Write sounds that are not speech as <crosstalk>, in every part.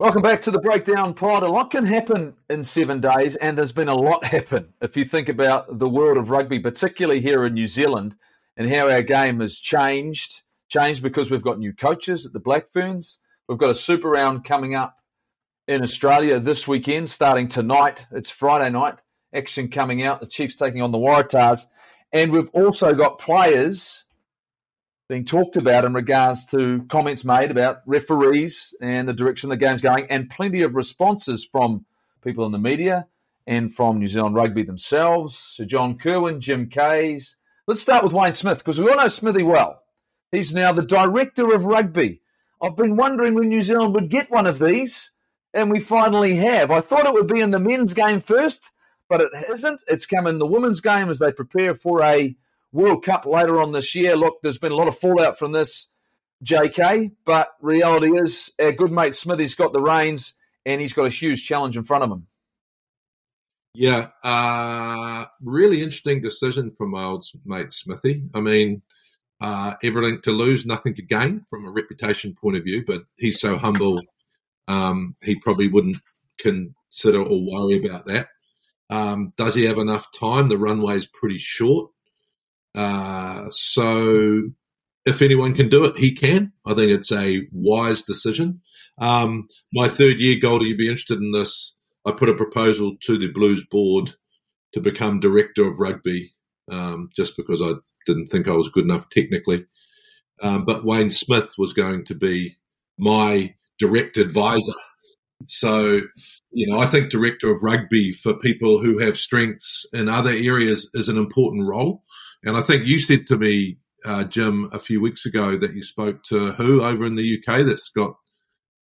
Welcome back to the Breakdown Pod. A lot can happen in seven days, and there's been a lot happen if you think about the world of rugby, particularly here in New Zealand, and how our game has changed. Changed because we've got new coaches at the Black Ferns. We've got a super round coming up in Australia this weekend, starting tonight. It's Friday night. Action coming out. The Chiefs taking on the Waratahs. And we've also got players being talked about in regards to comments made about referees and the direction the game's going, and plenty of responses from people in the media and from New Zealand Rugby themselves. Sir John Kirwan, Jim Kayes. Let's start with Wayne Smith because we all know Smithy well. He's now the director of rugby. I've been wondering when New Zealand would get one of these, and we finally have. I thought it would be in the men's game first, but it hasn't. It's come in the women's game as they prepare for a World Cup later on this year. Look, there's been a lot of fallout from this, JK, but reality is our good mate Smithy's got the reins and he's got a huge challenge in front of him. Yeah, uh, really interesting decision from my old mate Smithy. I mean, uh, everything to lose, nothing to gain from a reputation point of view, but he's so humble, um, he probably wouldn't consider or worry about that. Um, does he have enough time? The runway is pretty short. Uh, so if anyone can do it, he can. I think it's a wise decision. Um, my third year, Goldie, you'd be interested in this. I put a proposal to the Blues board to become director of rugby um, just because I didn't think I was good enough technically. Um, but Wayne Smith was going to be my direct advisor. So, you know, I think director of rugby for people who have strengths in other areas is an important role. And I think you said to me, uh, Jim, a few weeks ago that you spoke to who over in the UK that's got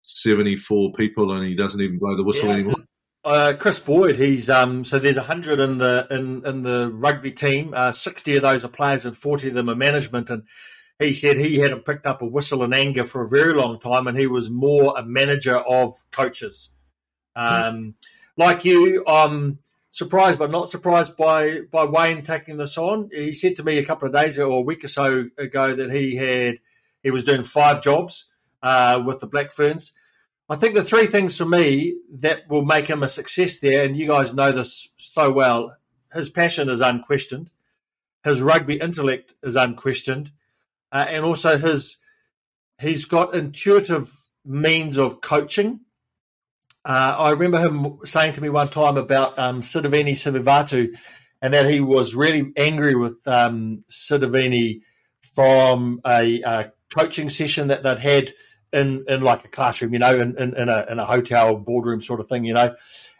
74 people and he doesn't even blow the whistle yeah, anymore. Uh, Chris Boyd, he's um, so there's hundred in the in in the rugby team. Uh, Sixty of those are players, and forty of them are management. And he said he hadn't picked up a whistle in anger for a very long time, and he was more a manager of coaches. Um, like you, um, surprised but not surprised by by Wayne taking this on. He said to me a couple of days ago or a week or so ago that he had he was doing five jobs uh, with the Black Ferns. I think the three things for me that will make him a success there, and you guys know this so well, his passion is unquestioned, his rugby intellect is unquestioned, uh, and also his he's got intuitive means of coaching uh, I remember him saying to me one time about um, Sitiveni Sivivatu and that he was really angry with um, from a, a, coaching session that they'd had in, in like a classroom, you know, in, in, in, a, in a hotel boardroom sort of thing, you know.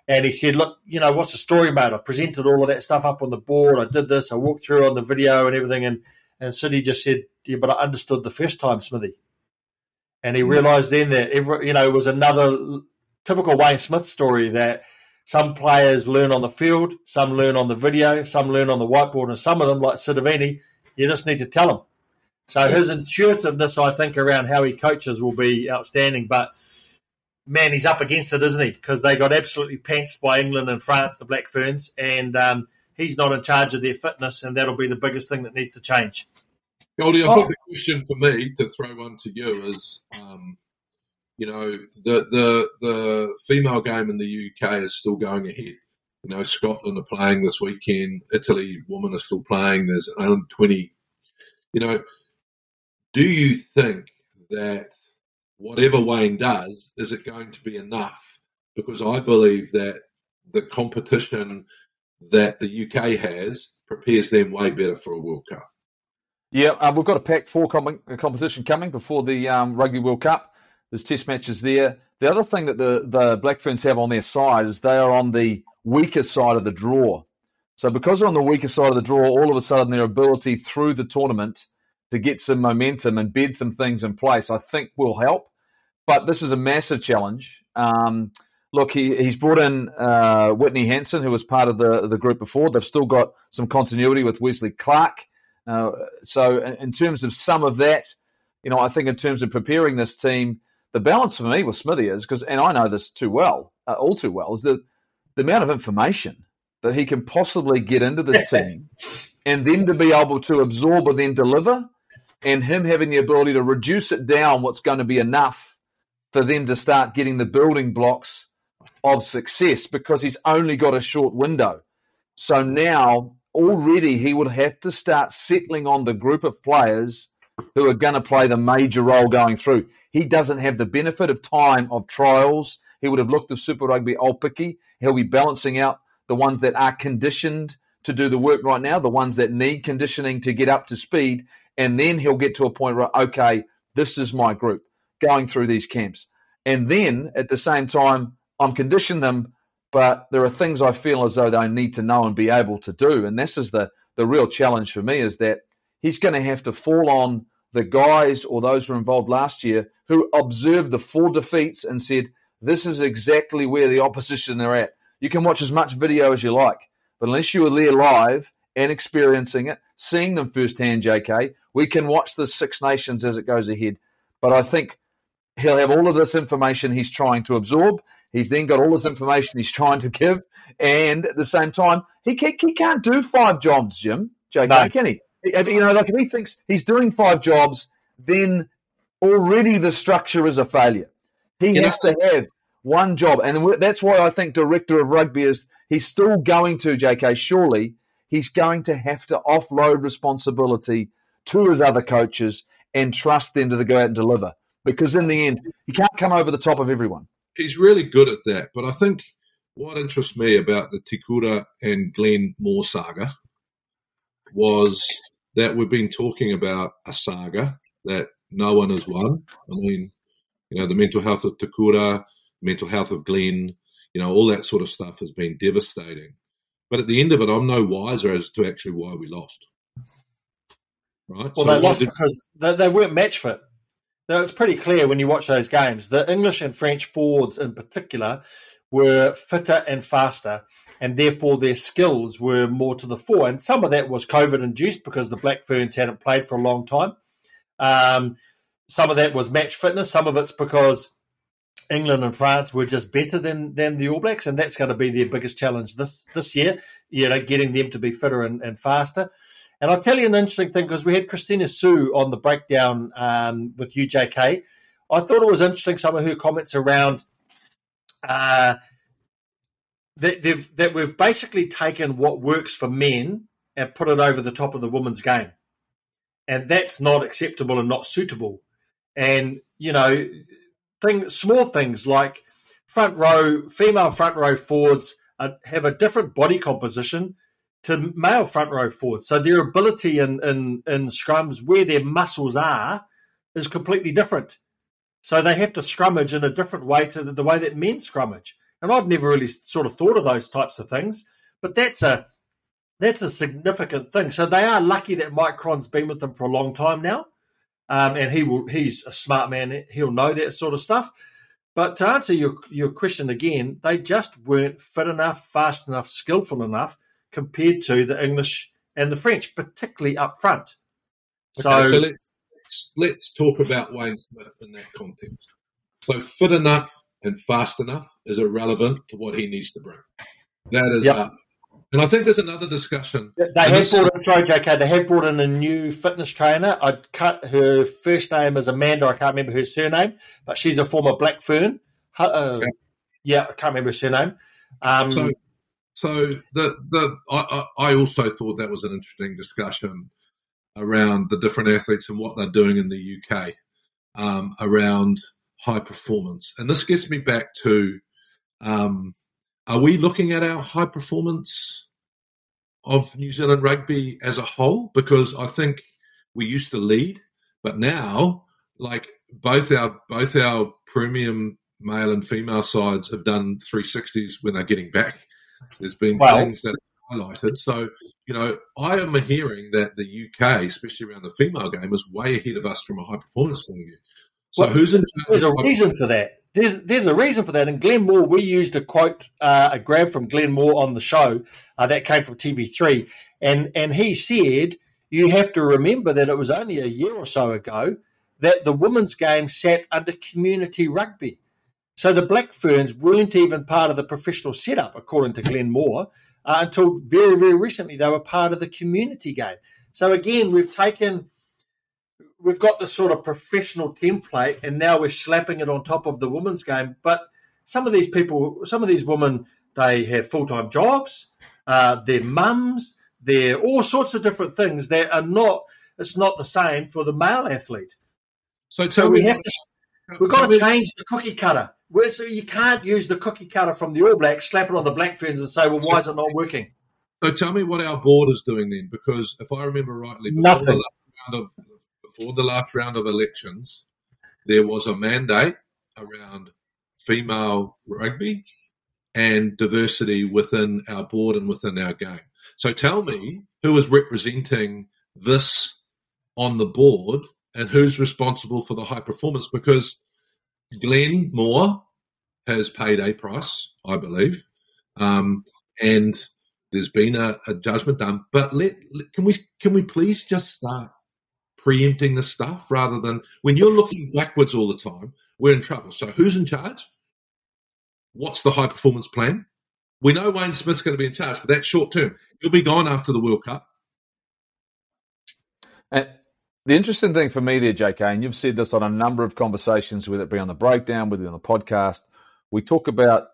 And he said, Look, you know, what's the story, mate? I presented all of that stuff up on the board. I did this. I walked through on the video and everything. And, and City just said, Yeah, but I understood the first time, Smithy. And he hmm. realised then that every, you know, it was another typical Wayne Smith story that some players learn on the field, some learn on the video, some learn on the whiteboard, and some of them, like Sitiveni, you just need to tell them. So his intuitiveness, I think, around how he coaches will be outstanding. But man, he's up against it, isn't he? Because they got absolutely pantsed by England and France, the Black Ferns, and um, he's not in charge of their fitness, and that'll be the biggest thing that needs to change. Goldie, I oh. think the question for me to throw one to you is um, you know, the the the female game in the UK is still going ahead. You know, Scotland are playing this weekend. Italy women are still playing. There's only twenty. You know, do you think that whatever Wayne does, is it going to be enough? Because I believe that the competition that the UK has prepares them way better for a World Cup. Yeah, uh, we've got a Pac Four com- competition coming before the um, Rugby World Cup. There's test matches there. The other thing that the, the Black Ferns have on their side is they are on the weaker side of the draw. So because they're on the weaker side of the draw, all of a sudden their ability through the tournament to get some momentum and bed some things in place, I think will help. But this is a massive challenge. Um, look, he, he's brought in uh, Whitney Hansen, who was part of the, the group before. They've still got some continuity with Wesley Clark. Uh, so, in, in terms of some of that, you know, I think in terms of preparing this team, the balance for me with Smithy is because, and I know this too well, uh, all too well, is that the amount of information that he can possibly get into this <laughs> team, and then to be able to absorb and then deliver, and him having the ability to reduce it down, what's going to be enough for them to start getting the building blocks of success because he's only got a short window. So now already he would have to start settling on the group of players who are going to play the major role going through. He doesn't have the benefit of time of trials. He would have looked at Super Rugby Aupiki. He'll be balancing out the ones that are conditioned to do the work right now, the ones that need conditioning to get up to speed, and then he'll get to a point where, okay, this is my group going through these camps. And then at the same time, I'm conditioning them, but there are things I feel as though they need to know and be able to do. And this is the, the real challenge for me is that he's going to have to fall on the guys or those who were involved last year who observed the four defeats and said, this is exactly where the opposition are at. You can watch as much video as you like, but unless you were there live and experiencing it, seeing them firsthand, JK, we can watch the Six Nations as it goes ahead. But I think he'll have all of this information he's trying to absorb. He's then got all this information he's trying to give, and at the same time, he can't, he can't do five jobs, Jim. JK, no. can he? You know, like if he thinks he's doing five jobs, then already the structure is a failure. He you has know, to have one job, and that's why I think director of rugby is he's still going to JK. Surely he's going to have to offload responsibility to his other coaches and trust them to go out and deliver. Because in the end, he can't come over the top of everyone. He's really good at that. But I think what interests me about the Te Kura and Glenn Moore saga was that we've been talking about a saga that no one has won. I mean, you know, the mental health of Te Kura, mental health of Glenn, you know, all that sort of stuff has been devastating. But at the end of it, I'm no wiser as to actually why we lost. Right? Well, so they lost did... because they, they weren't match fit. Now, it's pretty clear when you watch those games. The English and French forwards, in particular, were fitter and faster, and therefore their skills were more to the fore. And some of that was COVID induced because the Black Ferns hadn't played for a long time. Um, some of that was match fitness. Some of it's because England and France were just better than than the All Blacks, and that's going to be their biggest challenge this this year. You know, getting them to be fitter and, and faster. And I'll tell you an interesting thing because we had Kristina Sue on the breakdown um, with UJK. I thought it was interesting some of her comments around uh, that, they've that we've basically taken what works for men and put it over the top of the women's game. And that's not acceptable and not suitable. And, you know, things, small things like front row, female front row forwards have a different body composition to male front row forwards. So their ability in, in, in scrums, where their muscles are, is completely different. So they have to scrummage in a different way to the, the way that men scrummage. And I've never really sort of thought of those types of things, but that's a that's a significant thing. So they are lucky that Mike Cron's been with them for a long time now, um, and he will. He's a smart man. He'll know that sort of stuff. But to answer your your question again, they just weren't fit enough, fast enough, skillful enough compared to the English and the French, particularly up front. So, okay, so let's let's talk about Wayne Smith in that context. So fit enough and fast enough is irrelevant to what he needs to bring. That is yep. And I think there's another discussion. They have brought in, sorry, JK, they have brought in a new fitness trainer. I cut her first name is Amanda. I can't remember her surname, but she's a former Black Fern. Uh, okay. Yeah, I can't remember her surname. Um, so, so the the I, I also thought that was an interesting discussion around the different athletes and what they're doing in the UK um, around high performance, and this gets me back to: um, Are we looking at our high performance of New Zealand rugby as a whole? Because I think we used to lead, but now, like both our both our premium male and female sides have done 360s when they're getting back there's been well, things that are highlighted. So, you know, I am hearing that the UK, especially around the female game, is way ahead of us from a high performance point of view. So, well, who's in There's a reason for that. There's there's a reason for that. And Glenn Moore, we used a quote, uh, a grab from Glenn Moore on the show uh, that came from TV3, and and he said you have to remember that it was only a year or so ago that the women's game sat under community rugby. So the Black Ferns weren't even part of the professional setup, according to Glenn Moore, uh, until very, very recently. They were part of the community game. So again, we've taken we've got this sort of professional template, and now we're slapping it on top of the women's game. But some of these people, some of these women, they have full time jobs, uh, they're mums, they're all sorts of different things that are not. It's not the same for the male athlete. So, so we have to. We've got to change the cookie cutter. So you can't use the cookie cutter from the All Blacks, slap it on the Black Ferns, and say, "Well, why is it not working?" So tell me what our board is doing then, because if I remember rightly, Nothing. The last round of, before the last round of elections, there was a mandate around female rugby and diversity within our board and within our game. So tell me who is representing this on the board and who's responsible for the high performance because Glenn Moore has paid a price, I believe, um, and there's been a, a judgment done. But let, let, can we can we please just start preempting the stuff rather than when you're looking backwards all the time, we're in trouble. So who's in charge? What's the high performance plan? We know Wayne Smith's going to be in charge, but that's short term. He'll be gone after the World Cup. And the interesting thing for me there, JK, and you've said this on a number of conversations, whether it be on the breakdown, whether it be on the podcast, we talk about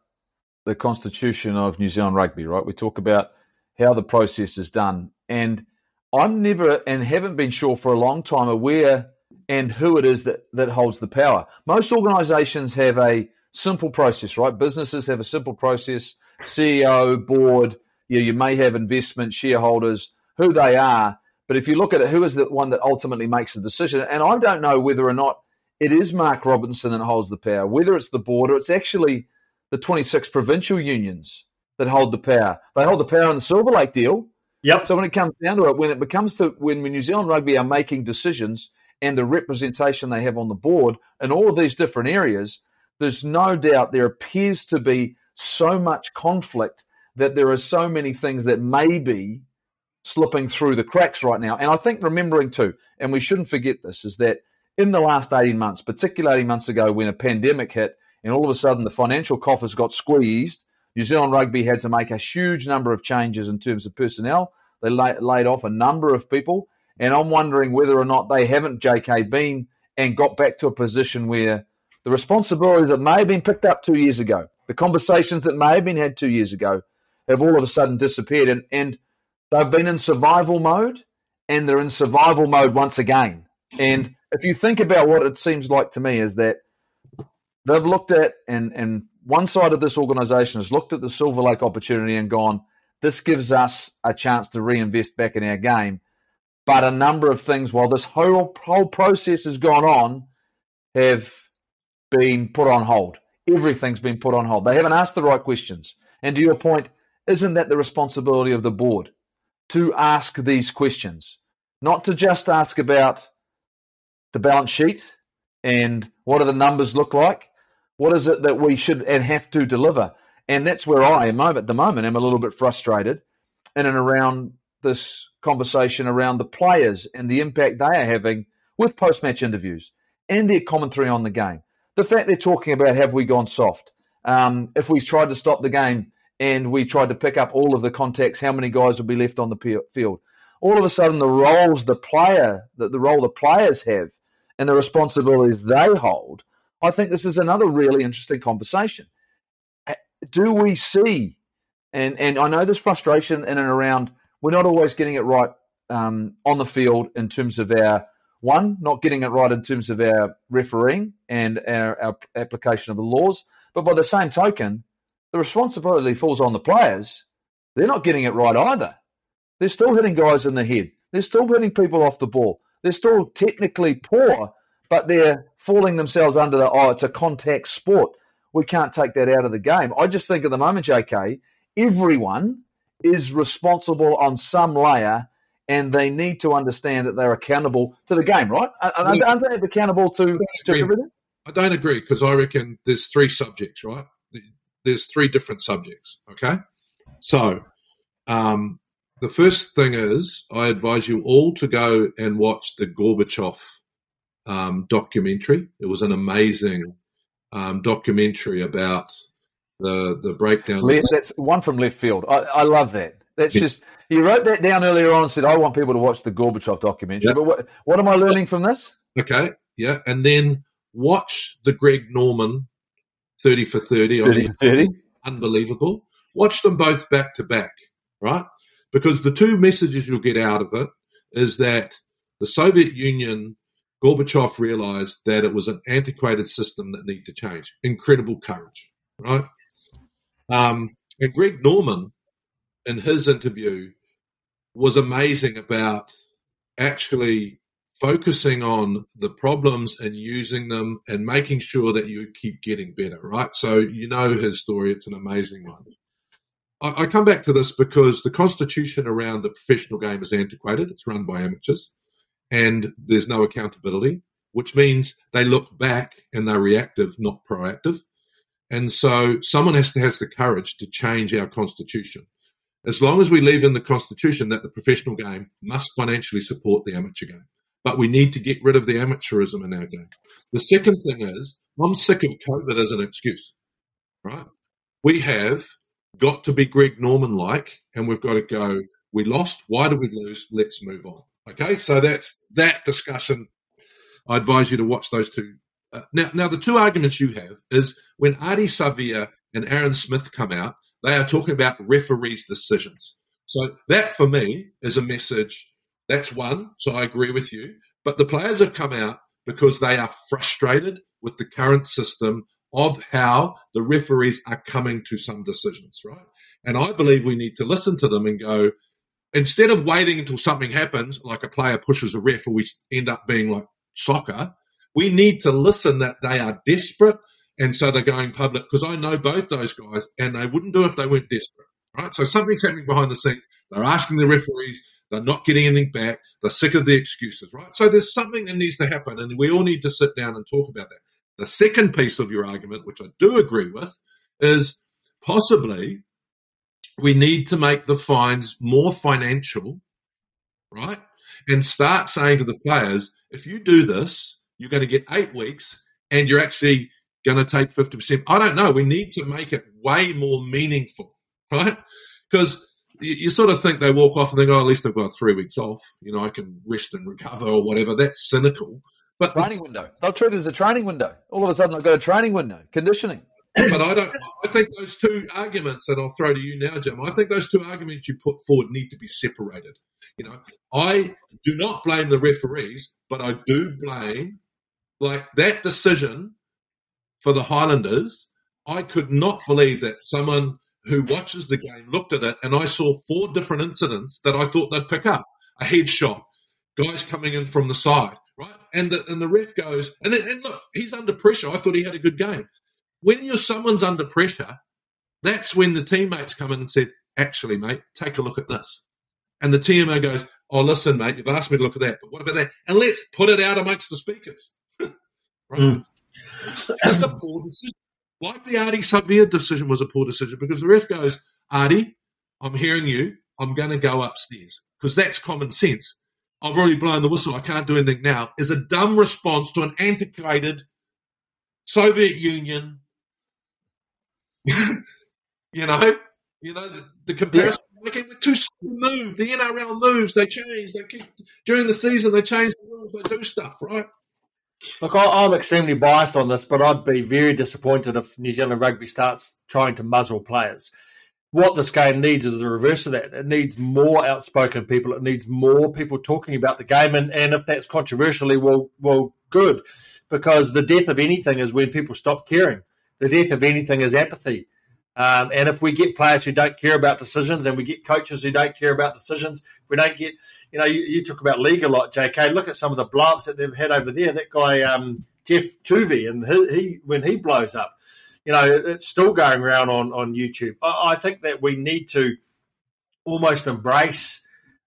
the constitution of New Zealand rugby, right? We talk about how the process is done. And I'm never and haven't been sure for a long time aware and who it is that, that holds the power. Most organizations have a simple process, right? Businesses have a simple process CEO, board, you, know, you may have investment shareholders, who they are. But if you look at it, who is the one that ultimately makes the decision? And I don't know whether or not it is Mark Robinson that holds the power, whether it's the board or it's actually the 26 provincial unions that hold the power. They hold the power in the Silver Lake deal. Yep. So when it comes down to it, when it becomes to when New Zealand Rugby are making decisions and the representation they have on the board in all of these different areas, there's no doubt there appears to be so much conflict that there are so many things that may be slipping through the cracks right now. And I think remembering too, and we shouldn't forget this, is that in the last 18 months, particularly 18 months ago when a pandemic hit and all of a sudden the financial coffers got squeezed, New Zealand Rugby had to make a huge number of changes in terms of personnel. They laid off a number of people. And I'm wondering whether or not they haven't, JK, been and got back to a position where the responsibilities that may have been picked up two years ago, the conversations that may have been had two years ago, have all of a sudden disappeared. And, and they've been in survival mode and they're in survival mode once again. And if you think about what it seems like to me is that they've looked at and and one side of this organization has looked at the Silver Lake opportunity and gone, this gives us a chance to reinvest back in our game. But a number of things, while this whole whole process has gone on, have been put on hold. Everything's been put on hold. They haven't asked the right questions. And to your point, isn't that the responsibility of the board to ask these questions? Not to just ask about the balance sheet and what do the numbers look like? What is it that we should and have to deliver? And that's where I am at the moment. I'm a little bit frustrated in and around this conversation around the players and the impact they are having with post match interviews and their commentary on the game the fact they're talking about have we gone soft? Um, if we tried to stop the game and we tried to pick up all of the contacts, how many guys would be left on the field? All of a sudden, the roles the player, the, the role the players have, and the responsibilities they hold. I think this is another really interesting conversation. Do we see, and and I know there's frustration in and around. We're not always getting it right um, on the field in terms of our one, not getting it right in terms of our refereeing and our, our application of the laws. But by the same token, the responsibility falls on the players. They're not getting it right either. They're still hitting guys in the head. They're still hitting people off the ball. They're still technically poor, but they're falling themselves under the oh, it's a contact sport. We can't take that out of the game. I just think at the moment, JK, everyone is responsible on some layer and they need to understand that they're accountable to the game, right? Aren't, aren't they accountable to, to everything? I don't agree because I reckon there's three subjects, right? There's three different subjects, okay? So, um, the first thing is I advise you all to go and watch the Gorbachev um, documentary. It was an amazing um, documentary about the the breakdown. That's one from left field. I, I love that. That's yeah. just you wrote that down earlier on and said I want people to watch the Gorbachev documentary. But what what am I learning from this? Okay, yeah, and then watch the Greg Norman thirty for thirty. 30 for 30. Unbelievable. Watch them both back to back, right? Because the two messages you'll get out of it is that the Soviet Union, Gorbachev realized that it was an antiquated system that needed to change. Incredible courage, right? Um, and Greg Norman, in his interview, was amazing about actually focusing on the problems and using them and making sure that you keep getting better, right? So you know his story, it's an amazing one. I, I come back to this because the constitution around the professional game is antiquated, it's run by amateurs, and there's no accountability, which means they look back and they're reactive, not proactive. And so someone has to has the courage to change our constitution. As long as we leave in the constitution that the professional game must financially support the amateur game but we need to get rid of the amateurism in our game. The second thing is, I'm sick of COVID as an excuse, right? We have got to be Greg Norman like, and we've got to go, we lost. Why did we lose? Let's move on. Okay. So that's that discussion. I advise you to watch those two. Uh, now, now the two arguments you have is when Ardie Savea and Aaron Smith come out, they are talking about referees' decisions. So that for me is a message that's one. So I agree with you. But the players have come out because they are frustrated with the current system of how the referees are coming to some decisions, right? And I believe we need to listen to them and go, instead of waiting until something happens, like a player pushes a ref or we end up being like soccer, we need to listen that they are desperate. And so they're going public because I know both those guys and they wouldn't do it if they weren't desperate, right? So something's happening behind the scenes. They're asking the referees, they're not getting anything back. They're sick of the excuses, right? So there's something that needs to happen, and we all need to sit down and talk about that. The second piece of your argument, which I do agree with, is possibly we need to make the fines more financial, right? And start saying to the players, if you do this, you're going to get eight weeks and you're actually going to take 50%. I don't know. We need to make it way more meaningful, right? Because you, sort of think they walk off and think, oh, at least I've got three weeks off. You know, I can rest and recover or whatever. That's cynical. But training window. They'll treat it as a training window. All of a sudden, I've got a training window, conditioning. But I don't. I think those two arguments that I'll throw to you now, Jim. I think those two arguments you put forward need to be separated. You know, I do not blame the referees, but I do blame like that decision for the Highlanders. I could not believe that someone who watches the game looked at it and I saw four different incidents that I thought they'd pick up. A headshot, guys coming in from the side, right? And the, and the ref goes, and then, and look, he's under pressure. I thought he had a good game. When you're someone's under pressure, that's when the teammates come in and said, actually, mate, take a look at this. And the TMO goes, oh, listen, mate, you've asked me to look at that, but what about that? And let's put it out amongst the speakers. <laughs> right? Mm. It's a poor decision. Like the Ardie Savea decision was a poor decision because the ref goes, Ardie, I'm hearing you. I'm going to go upstairs because that's common sense. I've already blown the whistle. I can't do anything now. Is a dumb response to an antiquated Soviet Union. <laughs> you know, you know the, the comparison. Yeah. Okay, we're too move. The NRL moves. They change. They keep during the season. They change the rules. They do stuff right. Look, I, am extremely biased on this, but I'd be very disappointed if New Zealand rugby starts trying to muzzle players. What this game needs is the reverse of that. It needs more outspoken people. It needs more people talking about the game, and, and if that's controversially, well, well, good, because the death of anything is when people stop caring. The death of anything is apathy. Um, and if we get players who don't care about decisions, and we get coaches who don't care about decisions, we don't get you know, you, you, talk about league a lot, JK. Look at some of the blowups that they've had over there. That guy, um, Geoff Toovey, and he, he, when he blows up, you know, it's still going around on on YouTube. I, I think that we need to almost embrace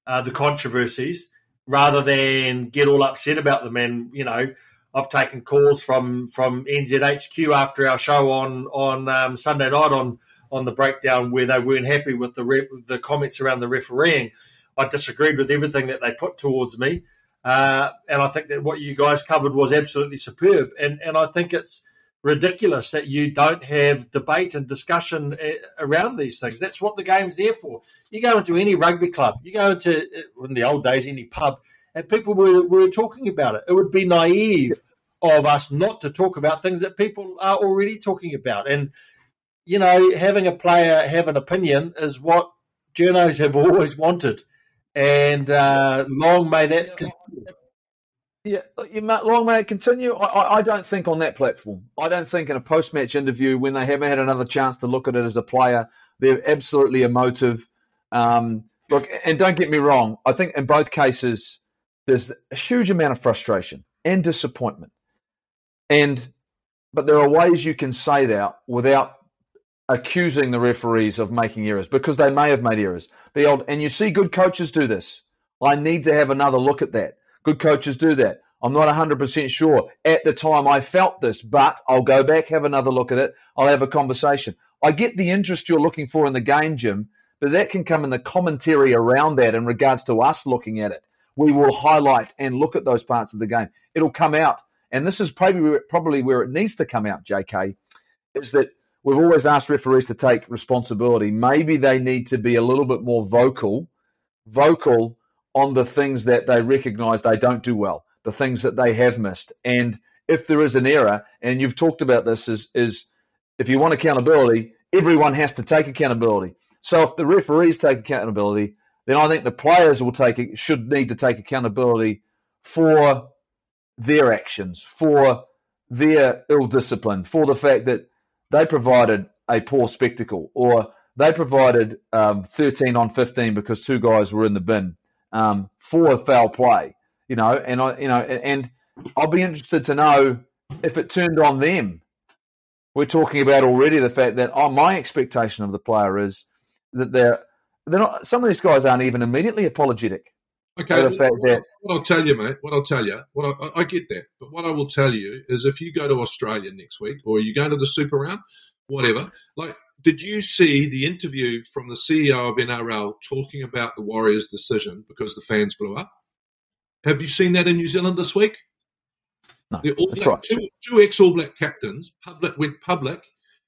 uh, the controversies rather than get all upset about them. And you know, I've taken calls from from NZHQ after our show on on um, Sunday night on on the breakdown where they weren't happy with the re- the comments around the refereeing I disagreed with everything that they put towards me. Uh, and I think that what you guys covered was absolutely superb. And, and I think it's ridiculous that you don't have debate and discussion uh, around these things. That's what the game's there for. You go into any rugby club, you go into, uh, in the old days, any pub, and people were, were talking about it. It would be naive of us not to talk about things that people are already talking about. And, you know, having a player have an opinion is what journos have <laughs> always wanted. And uh, long may that continue. Yeah, long may it continue. I, I, don't think on that platform. I don't think in a post-match interview when they haven't had another chance to look at it as a player, they're absolutely emotive. Um, look, and don't get me wrong. I think in both cases, there's a huge amount of frustration and disappointment. And but there are ways you can say that without accusing the referees of making errors because they may have made errors. The old and you see good coaches do this. I need to have another look at that. Good coaches do that. I'm not 100% sure. At the time I felt this, but I'll go back, have another look at it. I'll have a conversation. I get the interest you're looking for in the game, Jim, but that can come in the commentary around that in regards to us looking at it. We will highlight and look at those parts of the game. It'll come out and this is probably probably where it needs to come out, JK, is that we've always asked referees to take responsibility. Maybe they need to be a little bit more vocal, vocal on the things that they recognise they don't do well, the things that they have missed, and if there is an error, and you've talked about this, is is if you want accountability, everyone has to take accountability. So if the referees take accountability, then I think the players will take should need to take accountability for their actions, for their ill discipline, for the fact that they provided a poor spectacle or they provided um, 13 on 15 because two guys were in the bin um, for foul play, you know, and I, you know, and I'll be interested to know if it turned on them. We're talking about already the fact that oh, my expectation of the player is that they're they're not. Some of these guys aren't even immediately apologetic. Okay. The fact that what I'll tell you, mate, what I'll tell you, what I, I, get that, but what I will tell you is if you go to Australia next week or you go to the Super Round, whatever, like, did you see the interview from the CEO of NRL talking about the Warriors' decision because the fans blew up? Have you seen that in New Zealand this week? No, the All Black, right. two, two ex All Black captains public went public.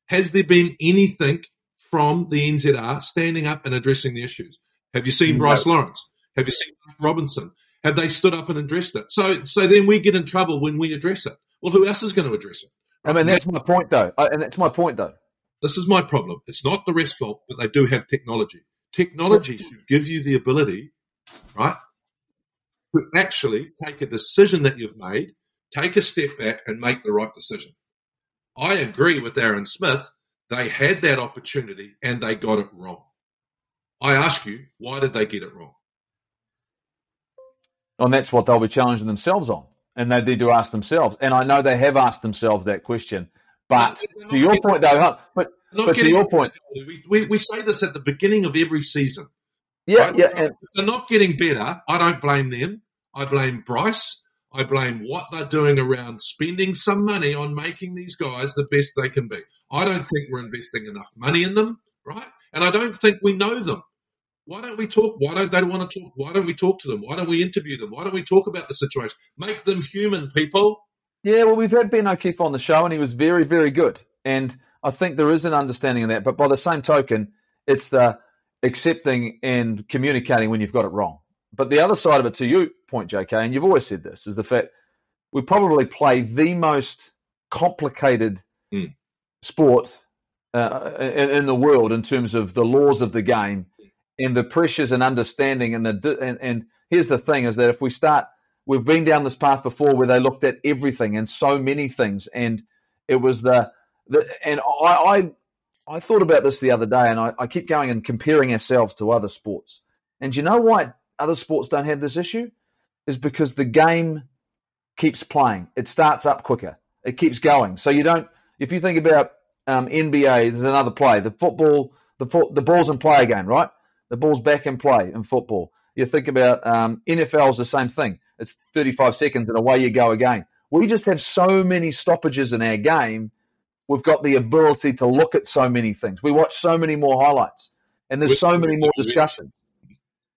Has there been anything from the NZR standing up and addressing the issues? Have you seen no. Bryce Lawrence? Have you seen Robinson? Have they stood up and addressed it? So, so then we get in trouble when we address it. Well, who else is going to address it? I mean, that's my point, though. And that's my point, though. This is my problem. It's not the rest fault, but they do have technology. Technology should give you the ability, right, to actually take a decision that you've made, take a step back, and make the right decision. I agree with Aaron Smith. They had that opportunity and they got it wrong. I ask you, why did they get it wrong? And that's what they'll be challenging themselves on. And they need to ask themselves. And I know they have asked themselves that question. But to your point, though, but, but to your point. We, we, we, say this at the beginning of every season. Yeah, right? yeah. So if they're not getting better, I don't blame them. I blame Bryce. I blame what they're doing around spending some money on making these guys the best they can be. I don't think we're investing enough money in them, right? And I don't think we know them. Why don't we talk? Why don't they want to talk? Why don't we talk to them? Why don't we interview them? Why don't we talk about the situation? Make them human, people. Yeah, well, we've had Ben O'Keeffe on the show, and he was very, very good. And I think there is an understanding of that. But by the same token, it's the accepting and communicating when you've got it wrong. But the other side of it, to you point, JK, and you've always said this, is the fact we probably play the most complicated mm. sport uh, in, in, the world in terms of the laws of the game and the pressures and understanding and the and, and here's the thing is that if we start we've been down this path before where they looked at everything and so many things and it was the, the and I, I I thought about this the other day and I, I keep going and comparing ourselves to other sports. And you know why other sports don't have this issue? Is because the game keeps playing. It starts up quicker. It keeps going. So you don't if you think about um, NBA, there's another play. The football, the the ball's in play again, right? The ball's back in play in football. You think about um, NFL is the same thing. It's 35 seconds and away you go again. We just have so many stoppages in our game. We've got the ability to look at so many things. We watch so many more highlights, and there's so many more discussions.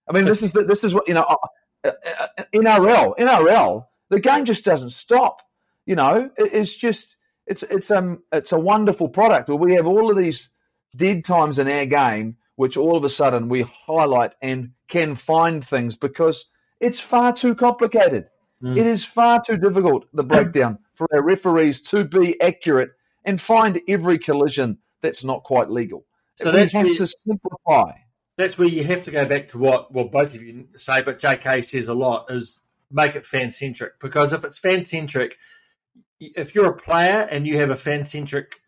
I mean, this is the, this is what you know. Uh, uh, uh, NRL, NRL, the game just doesn't stop. You know, it's just it's it's um it's a wonderful product where we have all of these dead times in our game which all of a sudden we highlight and can find things because It's far too complicated. Mm. It is far too difficult, the <coughs> breakdown, for our referees to be accurate and find every collision that's not quite legal. So we have to simplify. That's where you have to go back to what well both of you say, but JK says a lot is make it fan centric because if it's fan centric, if you're a player and you have a fan centric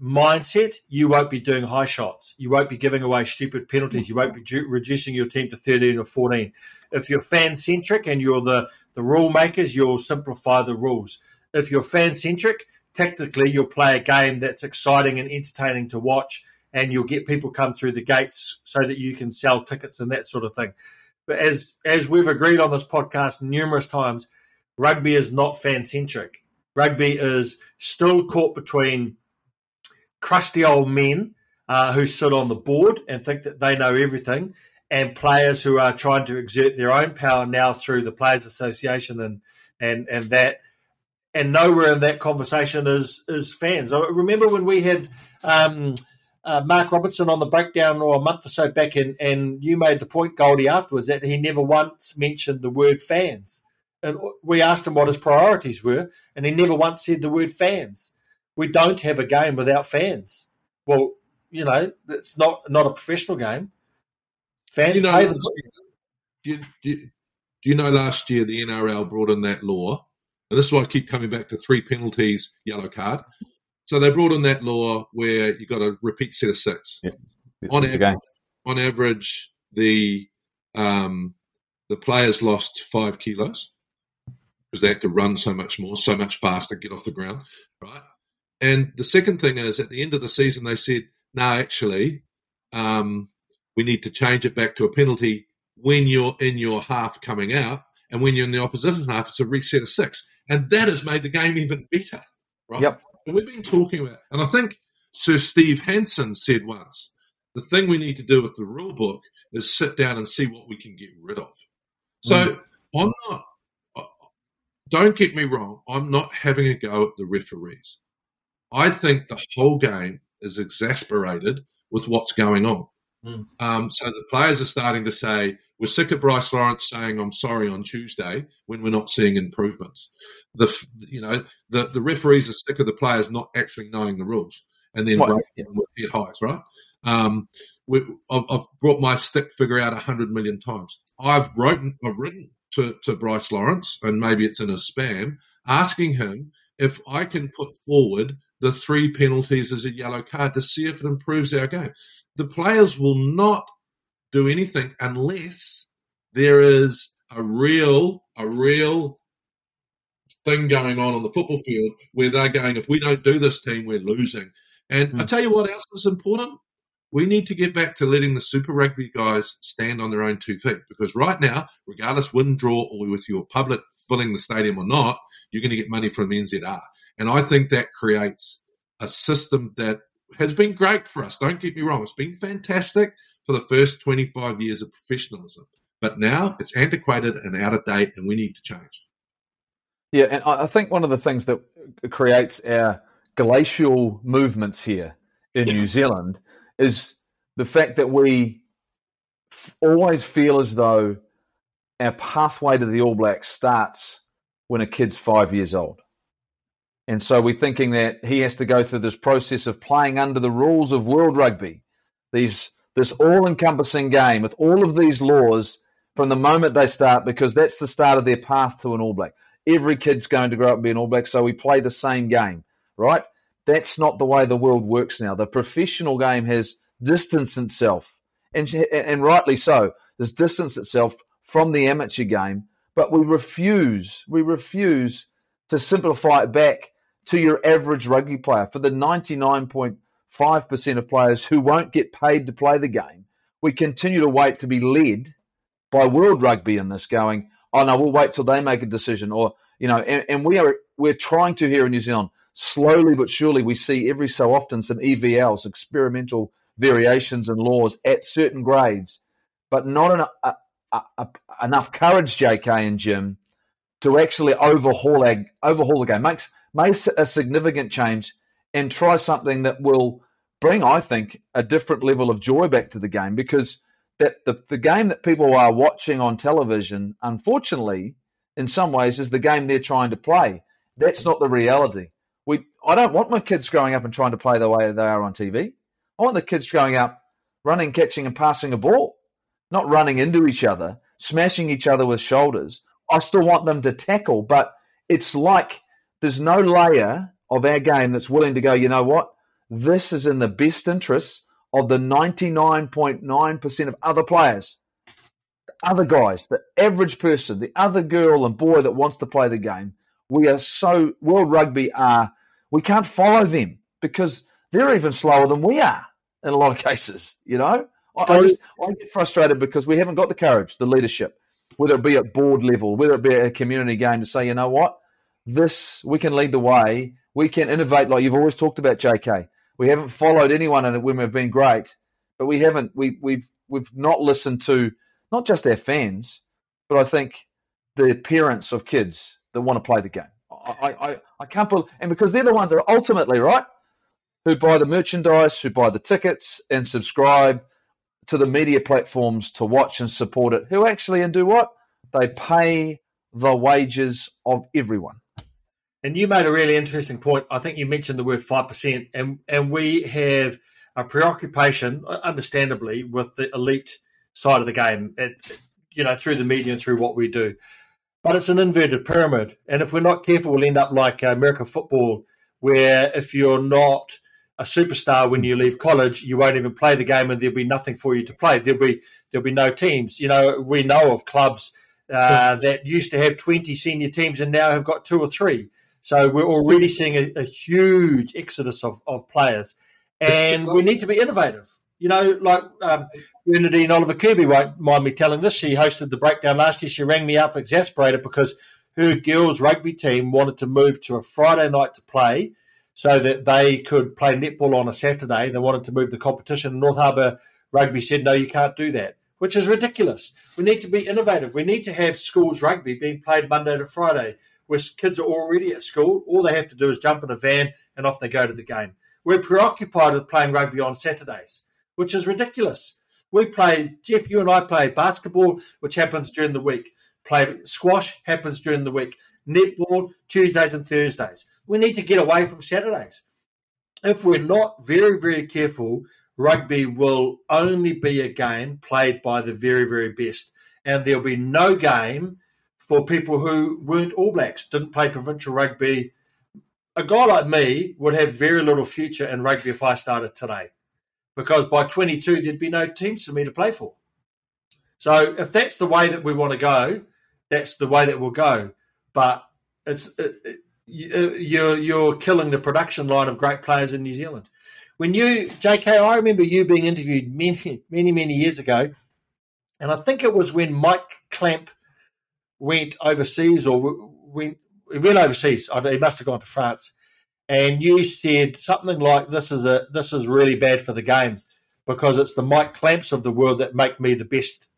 mindset, you won't be doing high shots. You won't be giving away stupid penalties. You won't be ju- reducing your team to 13 or 14. If you're fan centric and you're the, the rule makers, you'll simplify the rules. If you're fan centric, technically you'll play a game that's exciting and entertaining to watch and you'll get people come through the gates so that you can sell tickets and that sort of thing. But as as we've agreed on this podcast numerous times, rugby is not fan centric. Rugby is still caught between crusty old men uh, who sit on the board and think that they know everything, and players who are trying to exert their own power now through the Players Association and and and that. And nowhere in that conversation is is fans. I remember when we had um, uh, Mark Robertson on the breakdown or a month or so back, and, and you made the point, Goldie, afterwards that he never once mentioned the word fans. And we asked him what his priorities were, and he never once said the word fans we don't have a game without fans. Well, you know, it's not not a professional game. Fans you know, pay the. Do you, do, do you know last year the NRL brought in that law, and this is why I keep coming back to three penalties, yellow card. So they brought in that law where you got a repeat set of six. Yeah, on, average, on average, the um, the players lost five kilos because they had to run so much more, so much faster, get off the ground, right? And the second thing is, at the end of the season, they said, "No, actually, um, we need to change it back to a penalty when you're in your half coming out, and when you're in the opposition half, it's a reset of six, and that has made the game even better, right? Yep. And we've been talking about, and I think Sir Steve Hansen said once, the thing we need to do with the rule book is sit down and see what we can get rid of. So mm. I'm not. Uh, don't get me wrong. I'm not having a go at the referees. I think the whole game is exasperated with what's going on. Mm. Um, so the players are starting to say, we're sick of Bryce Lawrence saying I'm sorry on Tuesday when we're not seeing improvements. The you know the, the referees are sick of the players not actually knowing the rules and then breaking yeah. with head highs, right? Um, we, I've, I've, brought my stick figure out a hundred million times. I've written I've written to, to Bryce Lawrence and maybe it's in a spam asking him if I can put forward the three penalties as a yellow card to see if it improves our game. The players will not do anything unless there is a real, a real thing going on on the football field where they're going, if we don't do this team, we're losing. And mm. I tell you what else is important. We need to get back to letting the Super Rugby guys stand on their own two feet because right now, regardless win, draw, or with your public filling the stadium or not, you're going to get money from NZR. And I think that creates a system that has been great for us. Don't get me wrong. It's been fantastic for the first 25 years of professionalism. But now it's antiquated and out of date, and we need to change. Yeah, and I think one of the things that creates our glacial movements here in New Zealand is the fact that we f- always feel as though our pathway to the All Blacks starts when a kid's five years old. And so we're thinking that he has to go through this process of playing under the rules of world rugby, these this all-encompassing game with all of these laws from the moment they start, because that's the start of their path to an All Black. Every kid's going to grow up and be an All Black, so we play the same game, right? That's not the way the world works now. The professional game has distanced itself, and and rightly so, has distanced itself from the amateur game. But we refuse, we refuse to simplify it back to your average rugby player. For the 99.5% of players who won't get paid to play the game, we continue to wait to be led by World Rugby in this, going, oh no, we'll wait till they make a decision, or you know, and, and we are we're trying to here in New Zealand slowly but surely we see every so often some EVLs, experimental variations and laws at certain grades, but not enough, a, a, a, enough courage, JK and Jim, to actually overhaul overhaul the game. Makes make a significant change and try something that will bring, I think, a different level of joy back to the game because that the, the game that people are watching on television, unfortunately, in some ways, is the game they're trying to play. That's not the reality. We, I don't want my kids growing up and trying to play the way they are on TV. I want the kids growing up running, catching, and passing a ball, not running into each other, smashing each other with shoulders. I still want them to tackle, but it's like there's no layer of our game that's willing to go, you know what? This is in the best interests of the 99.9% of other players, other guys, the average person, the other girl and boy that wants to play the game. We are so, World Rugby are, we can't follow them because they're even slower than we are in a lot of <laughs> cases, you know? I, I, just, I get frustrated because we haven't got the courage, the leadership, whether it be at board level, whether it be at a community game to say, you know what? This, we can lead the way. We can innovate like you've always talked about, JK we haven't followed anyone and when we've been great, but we haven't we we've we've not listened to not just our fans, but I think the parents of kids that want to play the game. I, I, I can't believe, and because they're the ones that are ultimately right, who buy the merchandise, who buy the tickets, and subscribe to the media platforms to watch and support it, who actually and do what they pay the wages of everyone. And you made a really interesting point. I think you mentioned the word five percent, and and we have a preoccupation, understandably, with the elite side of the game. You know, through the media and through what we do. But it's an inverted pyramid, and if we're not careful, we'll end up like American football, where if you're not a superstar when you leave college, you won't even play the game, and there'll be nothing for you to play. There'll be there'll be no teams. You know, we know of clubs uh, that used to have twenty senior teams and now have got two or three. So we're already seeing a, a huge exodus of, of players, and we need to be innovative. You know, like um, Bernadine Oliver Kirby won't mind me telling this. She hosted the breakdown last year. She rang me up exasperated because her girls' rugby team wanted to move to a Friday night to play so that they could play netball on a Saturday. They wanted to move the competition. North Harbour Rugby said, no, you can't do that, which is ridiculous. We need to be innovative. We need to have schools rugby being played Monday to Friday where kids are already at school. All they have to do is jump in a van and off they go to the game. We're preoccupied with playing rugby on Saturdays, which is ridiculous. We play, Jeff, you and I play basketball, which happens during the week. Play squash happens during the week. Netball, Tuesdays and Thursdays. We need to get away from Saturdays. If we're not very, very careful, rugby will only be a game played by the very, very best. And there'll be no game for people who weren't All Blacks, didn't play provincial rugby. A guy like me would have very little future in rugby if I started today, because by 22 there'd be no teams for me to play for. So if that's the way that we want to go, that's the way that we'll go. But it's it, it, you're you're killing the production line of great players in New Zealand. When you, JK, I remember you being interviewed many many many years ago, and I think it was when Mike Clamp went overseas or went went overseas. He must have gone to France, and you said something like, "This is a this is really bad for the game because it's the Mike Clamps of the world that make me the best."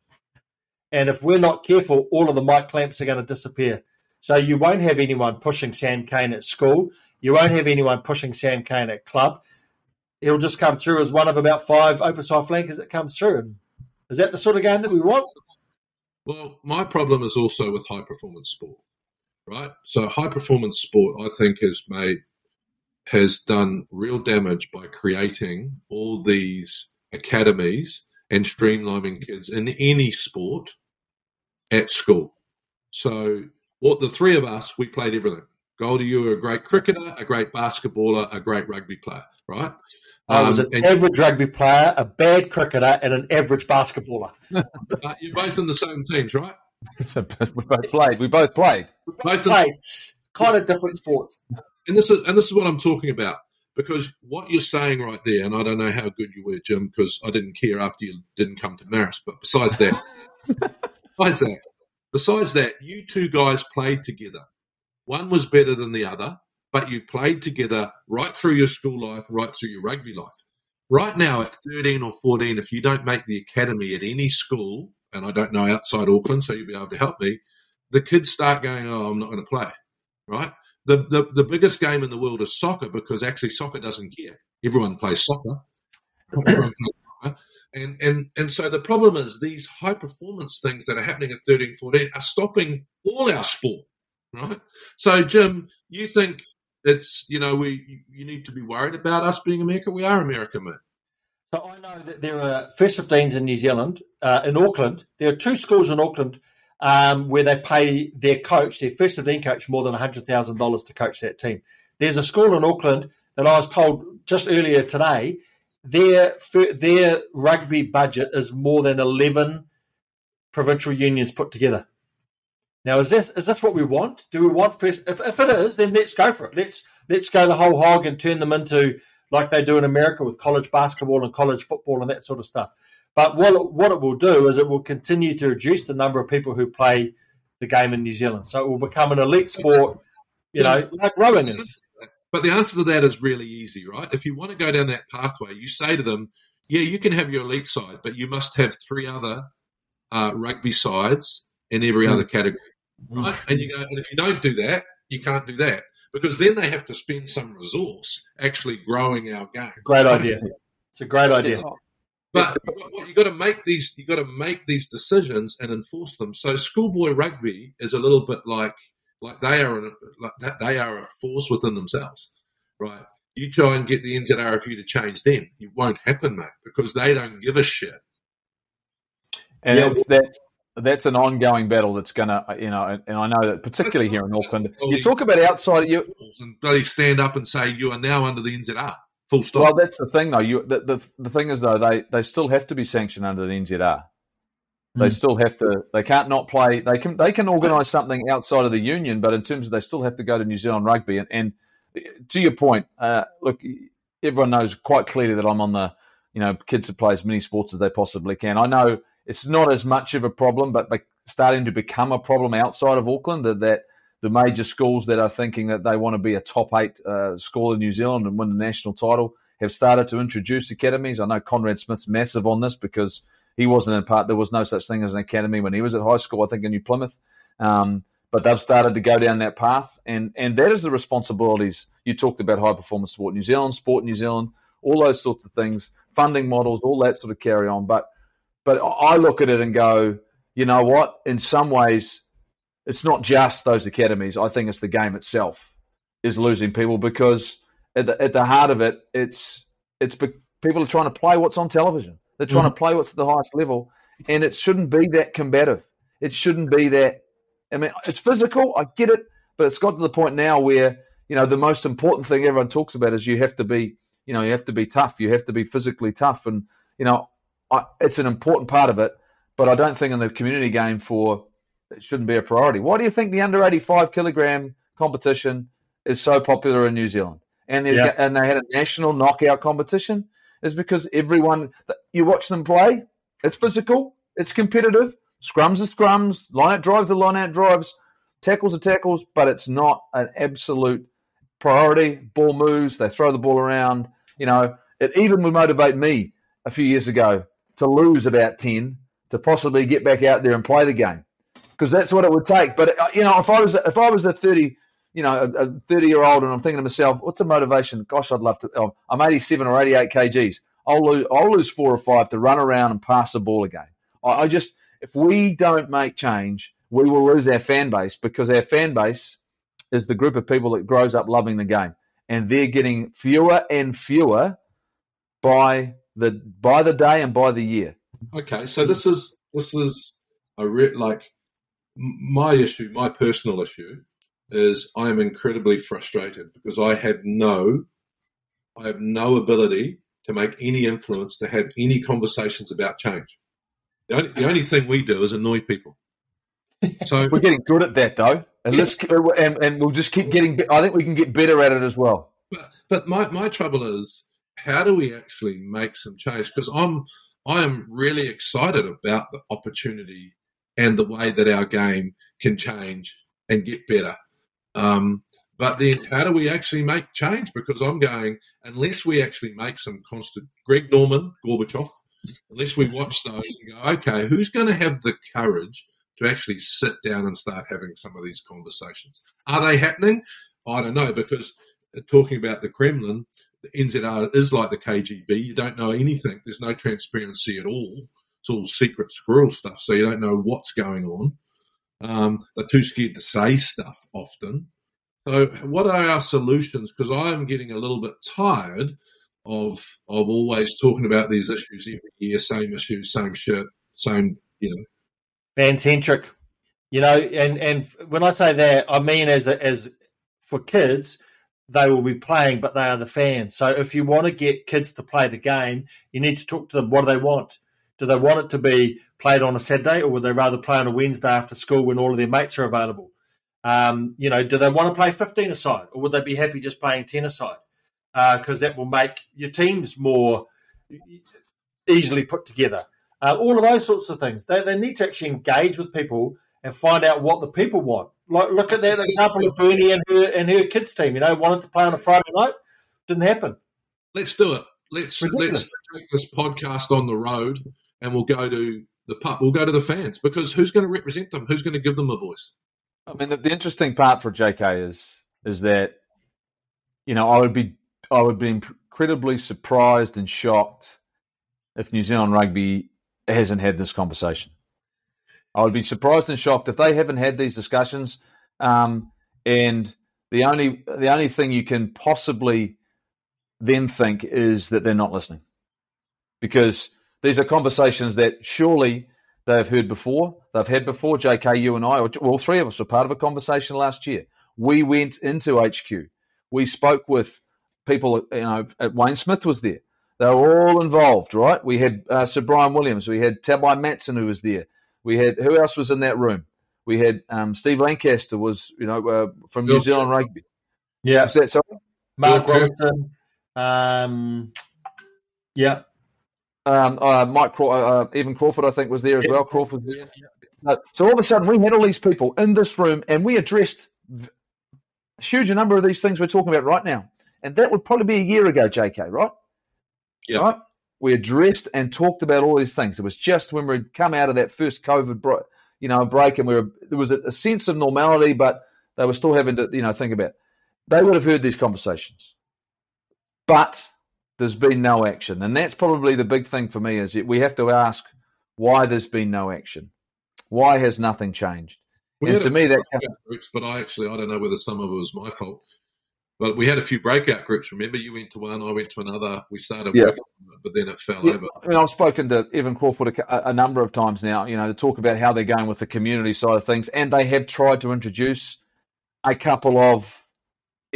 And if we're not careful, all of the Mike Clamps are going to disappear. So you won't have anyone pushing Sam Cane at school. You won't have anyone pushing Sam Cane at club. He'll just come through as one of about five open side flankers that comes through. And is that the sort of game that we want? Well, my problem is also with high performance sport, right? So high performance sport, I think, has made has done real damage by creating all these academies and streamlining kids in any sport at school. So, what the three of us, we played everything. Goldie, you were a great cricketer, a great basketballer, a great rugby player, right? I was um, an average rugby player, a bad cricketer, and an average basketballer. <laughs> uh, you're both in the same teams, right? <laughs> we both played. We both played. We both, played. kind of different sports. And this is and this is what I'm talking about because what you're saying right there, and I don't know how good you were, Jim, because I didn't care after you didn't come to Marist. But besides that, <laughs> besides that, besides that, you two guys played together. One was better than the other but you played together right through your school life, right through your rugby life. Right now, at 13 or 14, if you don't make the academy at any school, and I don't know outside Auckland, so you'll be able to help me, the kids start going, Oh, I'm not going to play, right? The, the, the biggest game in the world is soccer because actually soccer doesn't care. Everyone plays soccer. And, and, and so the problem is these high performance things that are happening at 13, 14 are stopping all our sport, right? So, Jim, you think it's, you know, we, you need to be worried about us being America? We are America, mate. So I know that there are first 15s in New Zealand, uh, in Auckland. There are two schools in Auckland um, where they pay their coach, their first 15 coach, more than $100,000 to coach that team. There's a school in Auckland that I was told just earlier today, their their rugby budget is more than 11 provincial unions put together. Now, is this is this what we want? Do we want first? If, if it is, then let's go for it. Let's let's go the whole hog and turn them into like they do in America with college basketball and college football and that sort of stuff. But what it, what it will do is it will continue to reduce the number of people who play the game in New Zealand. So it will become an elite sport, you know, like rowing is. But the answer to that is really easy, right? If you want to go down that pathway, you say to them, yeah, you can have your elite side, but you must have three other uh, rugby sides in every mm. other category. Right? Mm. And you go, and if you don't do that, you can't do that because then they have to spend some resource actually growing our game. Great idea. It's a great idea. But you got to make these you got to make these decisions and enforce them. So schoolboy rugby is a little bit like like they are like that they are a force within themselves, right? You try and get the NZRFU to change them, it won't happen, mate, because they don't give a shit. And yeah. it's that that's an ongoing battle that's going to, you know, and, and, I know that particularly here in Auckland, you talk about outside you and they stand up and say you are now under the NZR. Full stop. Well, that's the thing, though. You the, the, the thing is though they they still have to be sanctioned under the NZR. They mm. still have to. They can't not play. They can. They can organise something outside of the union, but in terms of they still have to go to New Zealand rugby. And, and to your point, uh, look, everyone knows quite clearly that I'm on the, you know, kids that play as many sports as they possibly can. I know it's not as much of a problem, but starting to become a problem outside of Auckland. That, that the major schools that are thinking that they want to be a top eight uh, school in New Zealand and win the national title have started to introduce academies. I know Conrad Smith's massive on this because he wasn't in part. There was no such thing as an academy when he was at high school. I think in New Plymouth. Um, but they've started to go down that path, and and that is the responsibilities you talked about. High performance sport, New Zealand, sport New Zealand, all those sorts of things, funding models, all that sort of carry on. But but I look at it and go, you know what? In some ways, it's not just those academies. I think it's the game itself is losing people because at the, at the heart of it, it's it's people are trying to play what's on television. They're trying mm-hmm. to play what's at the highest level, and it shouldn't be that combative. It shouldn't be that. I mean, it's physical. I get it, but it's got to the point now where you know the most important thing everyone talks about is you have to be, you know, you have to be tough. You have to be physically tough, and you know, I, it's an important part of it. But I don't think in the community game for it shouldn't be a priority. Why do you think the under eighty five kilogram competition is so popular in New Zealand? And they, yeah. and they had a national knockout competition is because everyone you watch them play, it's physical, it's competitive. Scrums are scrums, line out drives are line out drives, tackles are tackles, but it's not an absolute priority. Ball moves, they throw the ball around. You know, it even would motivate me a few years ago to lose about 10 to possibly get back out there and play the game because that's what it would take. But, uh, you know, if I was, if I was a 30, you know, a 30 year old, and I'm thinking to myself, what's the motivation? Gosh, I'd love to. Oh, I'm 87 or 88 kgs. I'll lose, I'll lose four or five to run around and pass the ball again. I, I just, if we don't make change, we will lose our fan base because our fan base is the group of people that grows up loving the game, and they're getting fewer and fewer by the by the day and by the year. Okay, so this is this is a re- like my issue, my personal issue is I am incredibly frustrated because I have no, I have no ability to make any influence, to have any conversations about change. The only, the only thing we do is annoy people. So <laughs> we're getting good at that, though, and yeah. let's and, and we'll just keep getting. I think we can get better at it as well. But, but my my trouble is, how do we actually make some change? Because I'm I am really excited about the opportunity and the way that our game can change and get better. Um, but then, how do we actually make change? Because I'm going, unless we actually make some constant, Greg Norman, Gorbachev, unless we watch those and go, okay, who's going to have the courage to actually sit down and start having some of these conversations? Are they happening? I don't know, because talking about the Kremlin, the NZR is like the KGB. You don't know anything. There's no transparency at all. It's all secret squirrel stuff, so you don't know what's going on. Um, they're too scared to say stuff often. So, what are our solutions? Because I am getting a little bit tired of of always talking about these issues every year, same issues, same shit, same you know, fan centric. You know, and and when I say that, I mean as a, as for kids, they will be playing, but they are the fans. So if you want to get kids to play the game, you need to talk to them. What do they want? Do they want it to be played on a Saturday, or would they rather play on a Wednesday after school when all of their mates are available? Um, you know, do they want to play 15 aside, or would they be happy just playing 10 aside? Because uh, that will make your teams more easily put together. Uh, all of those sorts of things. They, they need to actually engage with people and find out what the people want. Like, look at that example of Bernie and her and her kids team. You know, wanted to play on a Friday night, didn't happen. Let's do it. Let's let's take this podcast on the road, and we'll go to the pub. We'll go to the fans because who's going to represent them? Who's going to give them a voice? I mean, the, the interesting part for JK is is that you know I would be I would be incredibly surprised and shocked if New Zealand Rugby hasn't had this conversation. I would be surprised and shocked if they haven't had these discussions. Um, and the only the only thing you can possibly then think is that they're not listening, because these are conversations that surely they've heard before. They've had before. JK, you and I, all three of us, were part of a conversation last year. We went into HQ. We spoke with people. You know, Wayne Smith was there. They were all involved, right? We had uh, Sir Bryan Williams. We had Tabai Matson who was there. We had who else was in that room? We had um, Steve Lancaster was you know uh, from New Zealand Rugby. Yeah, was that sorry? Mark Robinson. Um, yeah. Um, uh, Mike Craw- uh, uh, Evan Crawford, I think, was there as well. Crawford was there. Uh, so all of a sudden, we had all these people in this room, and we addressed a huge number of these things we're talking about right now. And that would probably be a year ago, JK, right? Yeah. Right? We addressed and talked about all these things. It was just when we'd come out of that first COVID, bro- you know, break, and we were there was a, a, sense of normality, but they were still having to, you know, think about. It. They would have heard these conversations, but there's been no action, and that's probably the big thing for me is that we have to ask why there's been no action. Why has nothing changed? We and to me, that groups, but I actually I don't know whether some of it was my fault. But we had a few breakout groups. Remember, you went to one, I went to another. We started yeah. working, but then it fell yeah. over. I mean, I've spoken to Evan Crawford a, a, number of times now. You know, to talk about how they're going with the community side of things, and they have tried to introduce a couple of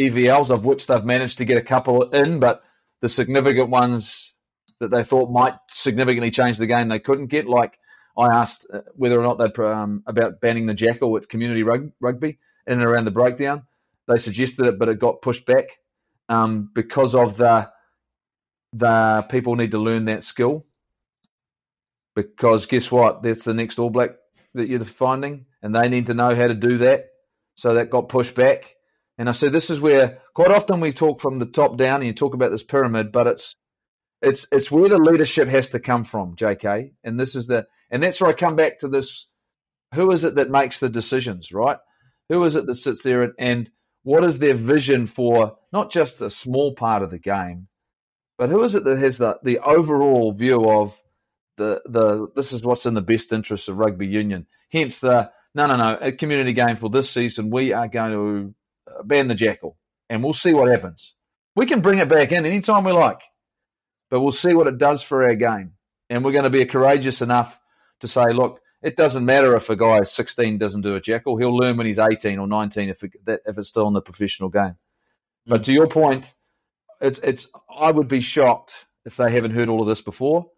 EVLs, of which they've managed to get a couple in, but the significant ones that they thought might significantly change the game, they couldn't get. Like I asked uh, whether or not they'd um, about banning the jackal at community rugby in and around the breakdown they suggested it, but it got pushed back um, because of the the people need to learn that skill. Because guess what? That's the next All Black that you're finding, and they need to know how to do that. So that got pushed back. And I said, this is where quite often we talk from the top down, and you talk about this pyramid, but it's it's it's where the leadership has to come from, J.K. And this is the and that's where I come back to this: who is it that makes the decisions, right? Who is it that sits there and, and what is their vision for not just a small part of the game, but who is it that has the, the overall view of the the this is what's in the best interest of rugby union. Hence the no no no a community game for this season. We are going to uh, ban the jackal, and we'll see what happens. We can bring it back in anytime we like, but we'll see what it does for our game, and we're going to be courageous enough to say, look, it doesn't matter if a guy is 16 doesn't do a jackal. He'll learn when he's 18 or 19 if it, if it's still in the professional game. But mm. to your point, it's it's. I would be shocked if they haven't heard all of this before.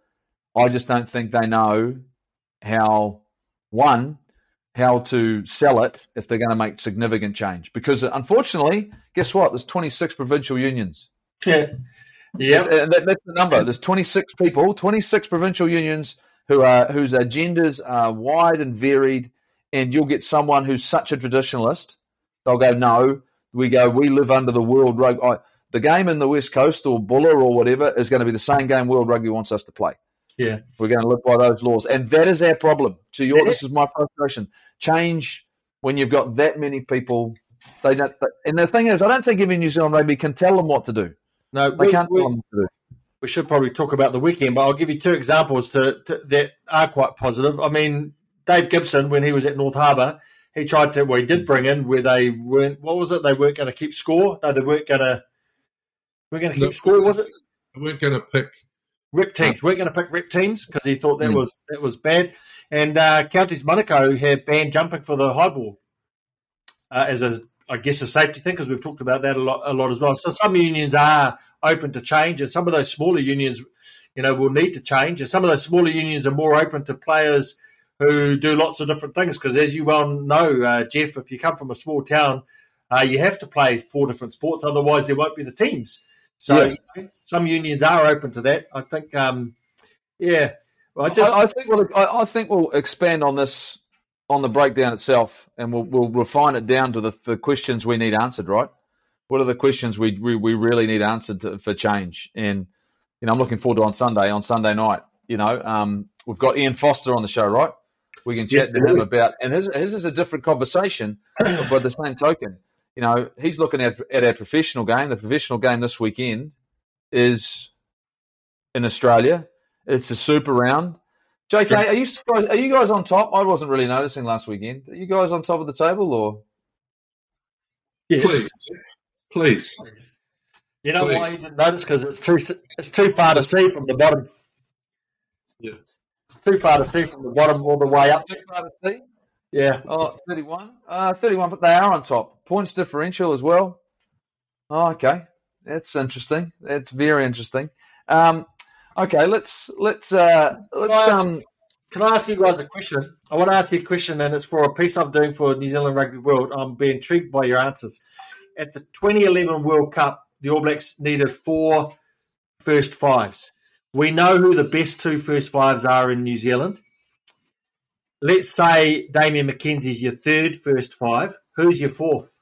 I just don't think they know how one how to sell it if they're going to make significant change. Because unfortunately, guess what? There's 26 provincial unions. Yeah, yeah. That, that's the number. There's 26 people, 26 provincial unions who are whose agendas are wide and varied, and you'll get someone who's such a traditionalist. They'll go, no, we go, we live under the world rugby. The game in the West Coast or Buller or whatever is going to be the same game World Rugby wants us to play. Yeah, we're going to live by those laws, and that is our problem. To your, this is my frustration. Change when you've got that many people. They don't, and the thing is, I don't think even New Zealand Rugby can tell them what to do. No, they we, can't we, tell them what to do. We should probably talk about the weekend, but I'll give you two examples to, to, that are quite positive. I mean, Dave Gibson, when he was at North Harbour, he tried to. Well, he did bring in where they weren't. What was it? They weren't going to keep score. No, they weren't going to. We're going to keep No. score. Was it? We weren't going to pick. rip teams. We're going to pick rip teams because he thought that Mm. was that was bad. And uh, Counties Manukau have banned jumping for the high ball uh, as a, I guess, a safety thing because we've talked about that a lot, a lot as well. So some unions are open to change, and some of those smaller unions, you know, will need to change. And some of those smaller unions are more open to players who do lots of different things because, as you well know, uh, Jeff, if you come from a small town, uh, you have to play four different sports, otherwise there won't be the teams. So some unions are open to that. I think, um, yeah. Well, I just I, I think we'll, I, I think we'll expand on this on the breakdown itself, and we'll we'll refine it down to the, the questions we need answered. Right? What are the questions we we, we really need answered to, for change? And you know, I'm looking forward to on Sunday on Sunday night. You know, um, we've got Ian Foster on the show, right? We can chat Yeah, to him about, and his his is a different conversation. but by the same token, you know, he's looking at at our professional game. The professional game this weekend is in Australia. It's a super round. JK, are you guys, are you guys on top? I wasn't really noticing last weekend. Are you guys on top of the table or? yes. Please, please. You know why you didn't notice? Because it's too it's too far to see from the bottom. Yeah. It's too far to see from the bottom all the way up. Too far to See? Yeah. Oh, 31. Uh, 31, but they are on top. Points differential as well. Oh, okay. That's interesting. That's very interesting. Um, okay, let's let's uh, let's Guys. um Can I ask you guys a question? I want to ask you a question, and it's for a piece I'm doing for New Zealand Rugby World. I'm being intrigued by your answers. At the 2011 World Cup, the All Blacks needed four first fives. We know who the best two first fives are in New Zealand. Let's say Damian McKenzie's your third first five. Who's your fourth?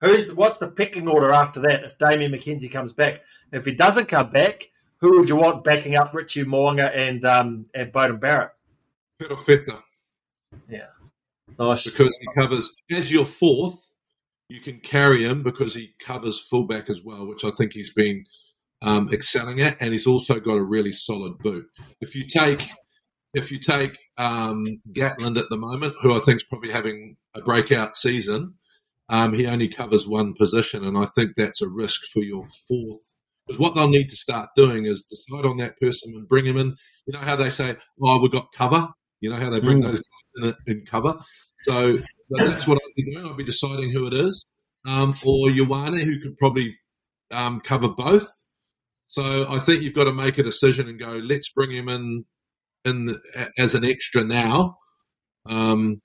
Who's what's the picking order after that? If Damian McKenzie comes back, if he doesn't come back, who would you want backing up Richie Mo'unga and um, and Beauden Barrett? yeah. Nice. because he covers as your fourth. You can carry him because he covers fullback as well, which I think he's been um, excelling at, and he's also got a really solid boot. If you take if you take um, Gatland at the moment, who I think is probably having a breakout season, um, he only covers one position, and I think that's a risk for your fourth. Because what they'll need to start doing is decide on that person and bring him in. You know how they say, "Oh, we've got cover." You know how they bring Mm. those guys in, in cover. So that's what I'll be doing. I'll be deciding who it is, um, or Ioane, who could probably um, cover both. So I think you've got to make a decision and go. Let's bring him in in the, as an extra now, um,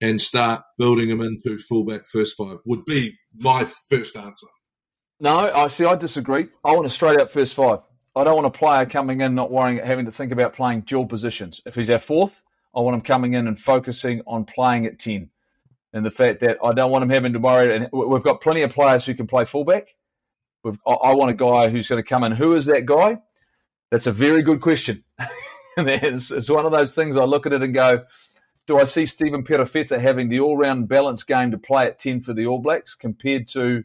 and start building him into fullback first five. Would be my first answer. No, I see. I disagree. I want a straight up first five. I don't want a player coming in not worrying, having to think about playing dual positions. If he's our fourth, I want him coming in and focusing on playing at ten. And the fact that I don't want him having to worry. And we've got plenty of players who can play fullback. We've, I, want a guy who's going to come in. Who is that guy? That's a very good question. <laughs> it's, it's one of those things I look at it and go, do I see Stephen Perofeta having the all round balanced game to play at 10 for the All Blacks compared to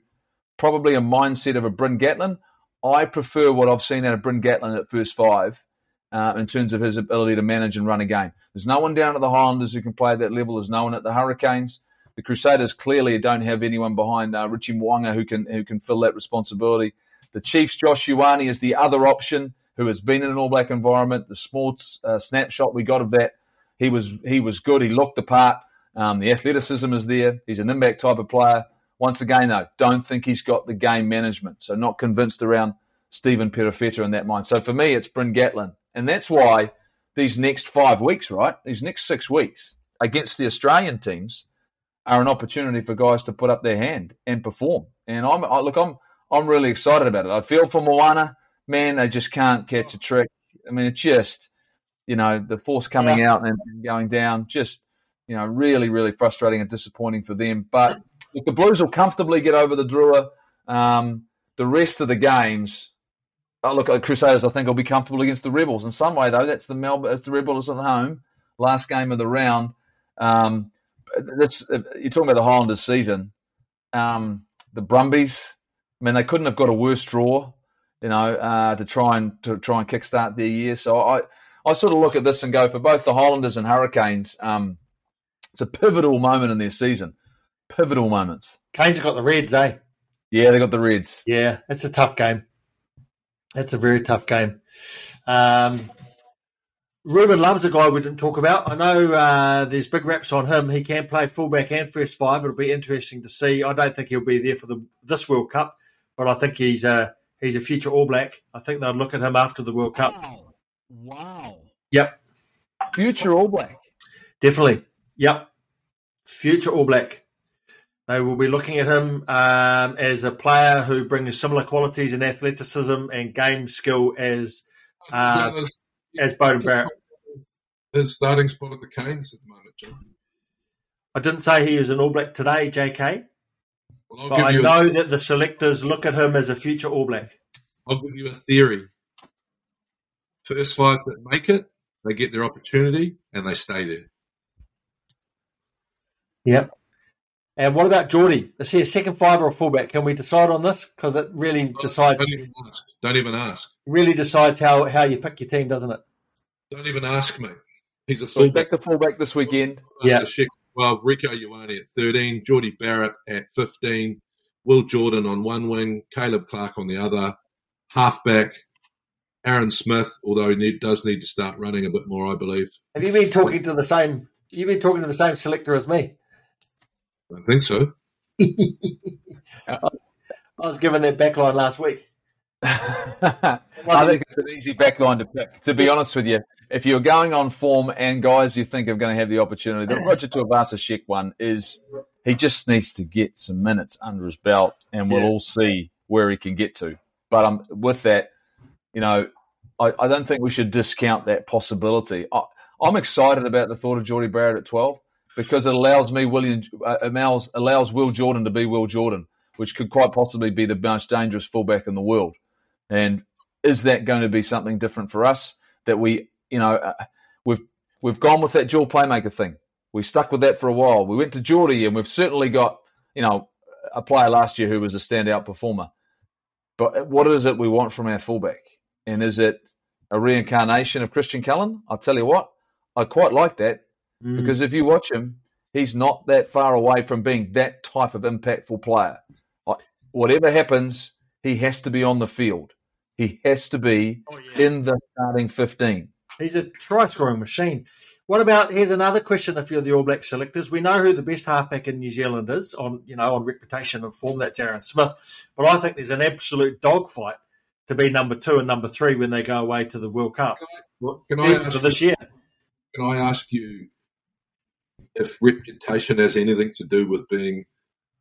probably a mindset of a Bryn Gatland. I prefer what I've seen out of Bryn Gatland at first five uh, in terms of his ability to manage and run a game. There's no one down at the Highlanders who can play at that level. There's no one at the Hurricanes. The Crusaders clearly don't have anyone behind uh, Richie Mo'unga who can who can fill that responsibility. The Chiefs, Josh Ioane is the other option who has been in an All Black environment. The small uh, snapshot we got of that, he was he was good. He looked the part. Um, the athleticism is there. He's an impact type of player. Once again, though, don't think he's got the game management. So not convinced around Stephen Perofeta in that mind. So for me, it's Bryn Gatland. And that's why these next five weeks, right, these next six weeks against the Australian teams are an opportunity for guys to put up their hand and perform. And I'm I, look, I'm I'm really excited about it. I feel for Moana, man, they just can't catch a trick. I mean, it's just, you know, the force coming Yeah. out and going down, just, you know, really, really frustrating and disappointing for them. But the Blues will comfortably get over the Drua. Um, the rest of the games, oh, look, the Crusaders, I think, will be comfortable against the Rebels. In some way, though, that's the Melbourne, it's the Rebels at home, last game of the round. Um, that's you're talking about the Highlanders season. Um, the Brumbies, I mean, they couldn't have got a worse draw, you know, uh, to try and to try and kickstart their year. So I, I sort of look at this and go for both the Highlanders and Hurricanes. Um, it's a pivotal moment in their season. Pivotal moments. Canes have got the Reds, eh? Yeah, they got the Reds. Yeah, it's a tough game. It's a very tough game. Um, Ruben Love's a guy we didn't talk about. I know uh, there's big raps on him. He can play fullback and first five. It'll be interesting to see. I don't think he'll be there for the this World Cup, but I think he's a he's a future All Black. I think they'll look at him after the World Cup. Wow. wow. Yep. Future All Black. Definitely. Yep. Future All Black. They will be looking at him um, as a player who brings similar qualities in athleticism and game skill as uh, as Beauden Barrett. His starting spot at the Canes at the moment, Jim. I didn't say he was an All Black today, JK. Well, but I know a, that the selectors look at him as a future All Black. I'll give you a theory. First five that make it, they get their opportunity and they stay there. Yep. And what about Jordie? Is he a second five or a fullback? Can we decide on this? Because it really decides. Don't even ask. Don't even ask. Really decides how, how you pick your team, doesn't it? Don't even ask me. He's a fullback. So back to fullback this weekend. Yeah. 12, Rieko Ioane at 13, Jordie Barrett at 15, Will Jordan on one wing, Caleb Clarke on the other, halfback, Aaron Smith, although he need, does need to start running a bit more, I believe. Have you been talking to the same? You've been talking to the same selector as me. I think so. <laughs> I was given that backline last week. <laughs> I think it's an easy backline to pick. To be honest with you, if you're going on form and guys you think are going to have the opportunity, the Roger <laughs> Tuivasa-Sheck one is he just needs to get some minutes under his belt, and we'll yeah. all see where he can get to. But um, with that, you know, I, I, don't think we should discount that possibility. I, am excited about the thought of Jordie Barrett at 12 because it allows me William uh, allows allows Will Jordan to be Will Jordan, which could quite possibly be the most dangerous fullback in the world. And is that going to be something different for us that we, you know, uh, we've we've gone with that dual playmaker thing. We stuck with that for a while. We went to Jordie, and we've certainly got, you know, a player last year who was a standout performer. But what is it we want from our fullback? And is it a reincarnation of Christian Cullen? I'll tell you what, I quite like that Mm. Because if you watch him, he's not that far away from being that type of impactful player. Whatever happens, he has to be on the field. He has to be oh, yeah. in the starting 15. He's a try scoring machine. What about here's another question if you're the All Black selectors. We know who the best halfback in New Zealand is on you know on reputation and form, that's Aaron Smith. But I think there's an absolute dogfight to be number two and number three when they go away to the World Cup. Can I, can I ask, this year? Can I ask you if reputation has anything to do with being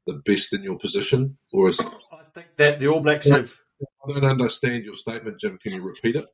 the best in your position, or is I think that the All Blacks have. I don't understand your statement, Jim. Can you repeat it?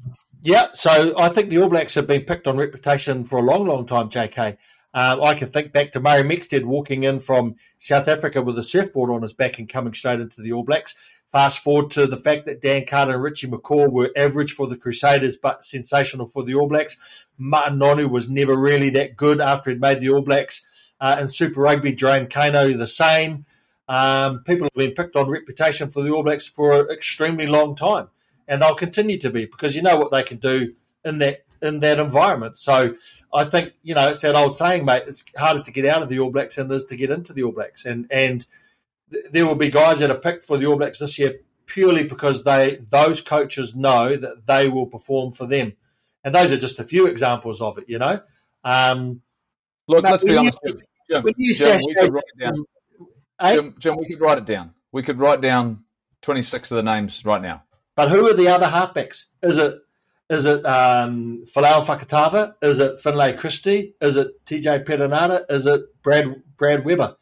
Yeah, so I think the All Blacks have been picked on reputation for a long, long time, JK. Um, I can think back to Murray Mexted walking in from South Africa with a surfboard on his back and coming straight into the All Blacks. Fast forward to the fact that Dan Carter and Richie McCaw were average for the Crusaders but sensational for the All Blacks. Martin Nonu was never really that good after he'd made the All Blacks. Uh, and Super Rugby, Jerome Kaino the same. Um, people have been picked on reputation for the All Blacks for an extremely long time, and they'll continue to be because you know what they can do in that in that environment. So I think you know it's that old saying, mate. It's harder to get out of the All Blacks than it is to get into the All Blacks, and and there will be guys that are picked for the All Blacks this year purely because they those coaches know that they will perform for them, and those are just a few examples of it. You know, um, look, let's be honest. You, Jim, Jim, we could write it down. Jim, Jim, we could write it down. We could write down twenty six of the names right now. But who are the other halfbacks? Is it is it um, Folau Fakatava? Is it Finlay Christie? Is it TJ Perenara? Is it Brad Brad Weber?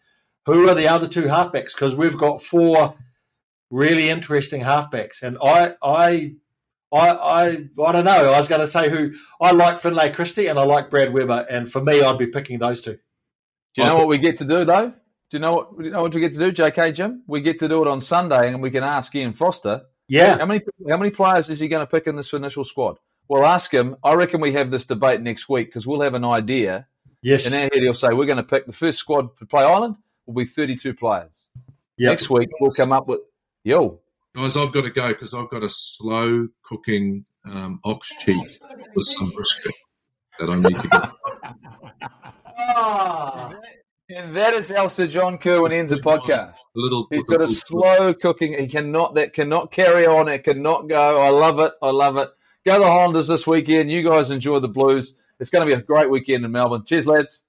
Who are the other two halfbacks? Because we've got four really interesting halfbacks, and I, I, I, I, I don't know. I was going to say who I like Finlay Christie and I like Brad Weber, and for me, I'd be picking those two. Do you know what we get to do though? Do you know what you know what we get to do, JK Jim? We get to do it on Sunday, and we can ask Ian Foster. Yeah. How many how many players is he going to pick in this initial squad? We'll ask him. I reckon we have this debate next week because we'll have an idea. Yes. In our head, he'll say we're going to pick the first squad for Play Island will be 32 players. Yep. Next week, we'll come up with, yo, Guys, I've got to go because I've got a slow cooking um, ox cheek with some brisket that I need to get. <laughs> And that is how Sir John Kirwan ends a podcast. A little. He's got a slow cooking. He cannot. That cannot carry on. It cannot go. I love it. I love it. Go the Highlanders this weekend. You guys enjoy the Blues. It's going to be a great weekend in Melbourne. Cheers, lads.